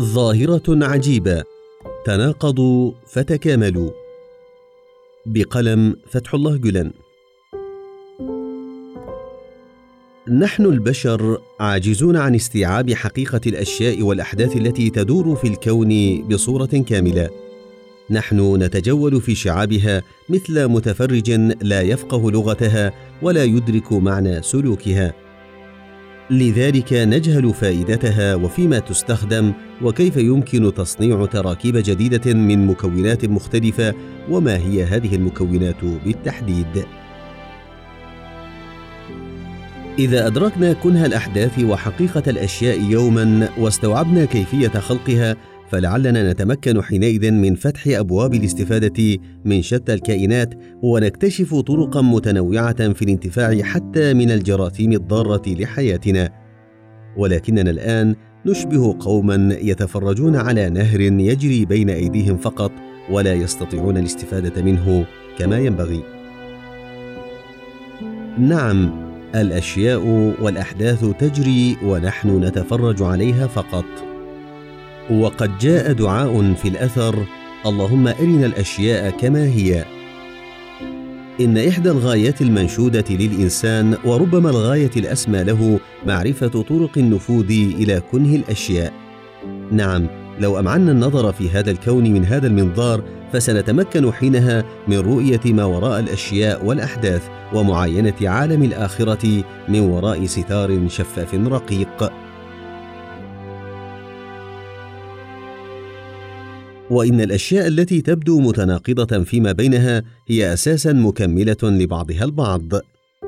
ظاهرة عجيبة. تناقضوا فتكاملوا. بقلم فتح الله جلن. نحن البشر عاجزون عن استيعاب حقيقة الأشياء والأحداث التي تدور في الكون بصورة كاملة. نحن نتجول في شعابها مثل متفرج لا يفقه لغتها ولا يدرك معنى سلوكها. لذلك نجهل فائدتها وفيما تستخدم وكيف يمكن تصنيع تراكيب جديدة من مكونات مختلفة وما هي هذه المكونات بالتحديد. إذا أدركنا كنه الأحداث وحقيقة الأشياء يوما واستوعبنا كيفية خلقها فلعلنا نتمكن حينئذ من فتح أبواب الاستفادة من شتى الكائنات ونكتشف طرقا متنوعة في الانتفاع حتى من الجراثيم الضارة لحياتنا. ولكننا الآن نشبه قوما يتفرجون على نهر يجري بين أيديهم فقط ولا يستطيعون الاستفادة منه كما ينبغي. نعم الأشياء والأحداث تجري ونحن نتفرج عليها فقط. وقد جاء دعاء في الأثر اللهم أرنا الأشياء كما هي. إن إحدى الغايات المنشودة للإنسان وربما الغاية الأسمى له معرفة طرق النفوذ إلى كنه الأشياء. نعم لو أمعنا النظر في هذا الكون من هذا المنظار فسنتمكن حينها من رؤية ما وراء الأشياء والأحداث ومعاينة عالم الآخرة من وراء ستار شفاف رقيق. وإن الأشياء التي تبدو متناقضة فيما بينها هي أساسا مكملة لبعضها البعض.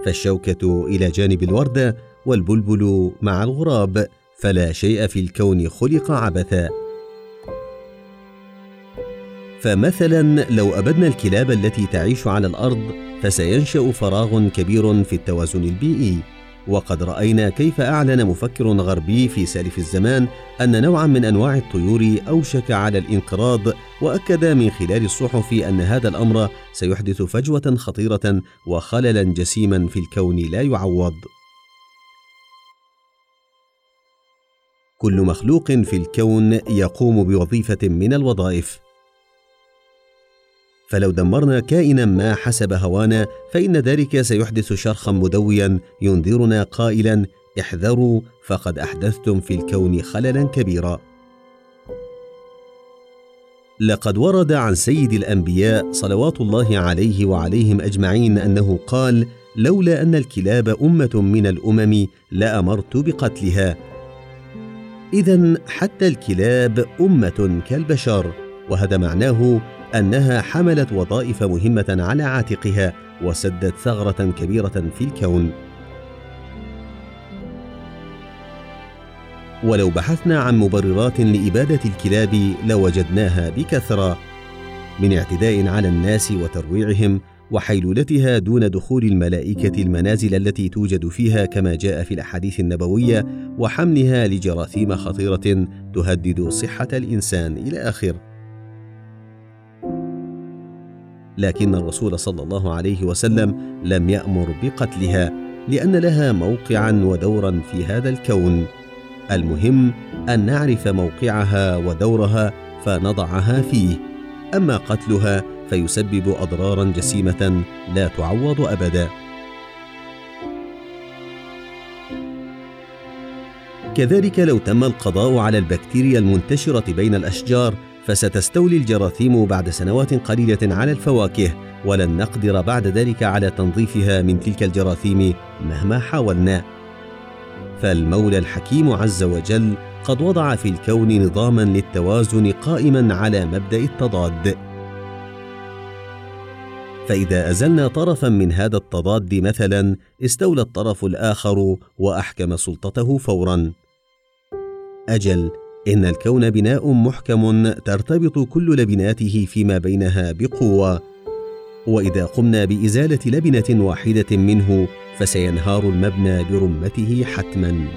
فالشوكة إلى جانب الوردة والبلبل مع الغراب فلا شيء في الكون خلق عبثا. فمثلا لو أبدنا الكلاب التي تعيش على الأرض فسينشأ فراغ كبير في التوازن البيئي. وقد رأينا كيف أعلن مفكر غربي في سالف الزمان أن نوعا من أنواع الطيور أوشك على الانقراض وأكد من خلال الصحف أن هذا الأمر سيحدث فجوة خطيرة وخللا جسيما في الكون لا يعوض. كل مخلوق في الكون يقوم بوظيفة من الوظائف. فلو دمرنا كائنا ما حسب هوانا فإن ذلك سيحدث شرخا مدويا ينذرنا قائلا احذروا فقد أحدثتم في الكون خللا كبيرا. لقد ورد عن سيد الأنبياء صلوات الله عليه وعليهم أجمعين أنه قال لولا أن الكلاب أمة من الأمم لأمرت بقتلها. اذا حتى الكلاب أمة كالبشر وهذا معناه أنها حملت وظائف مهمة على عاتقها وسدت ثغرة كبيرة في الكون. ولو بحثنا عن مبررات لإبادة الكلاب لوجدناها بكثرة. من اعتداء على الناس وترويعهم وحيلولتها دون دخول الملائكة المنازل التي توجد فيها كما جاء في الأحاديث النبوية وحملها لجراثيم خطيرة تهدد صحة الإنسان إلى اخره لكن الرسول صلى الله عليه وسلم لم يأمر بقتلها لأن لها موقعا ودورا في هذا الكون. المهم أن نعرف موقعها ودورها فنضعها فيه. أما قتلها فيسبب اضرارا جسيمة لا تعوض ابدا. كذلك لو تم القضاء على البكتيريا المنتشرة بين الأشجار فستستولي الجراثيم بعد سنوات قليلة على الفواكه ولن نقدر بعد ذلك على تنظيفها من تلك الجراثيم مهما حاولنا. فالمولى الحكيم عز وجل قد وضع في الكون نظاما للتوازن قائما على مبدأ التضاد. فإذا أزلنا طرفا من هذا التضاد مثلا استولى الطرف الآخر وأحكم سلطته فورا. أجل إن الكون بناء محكم ترتبط كل لبناته فيما بينها بقوة. وإذا قمنا بإزالة لبنة واحدة منه فسينهار المبنى برمته حتما.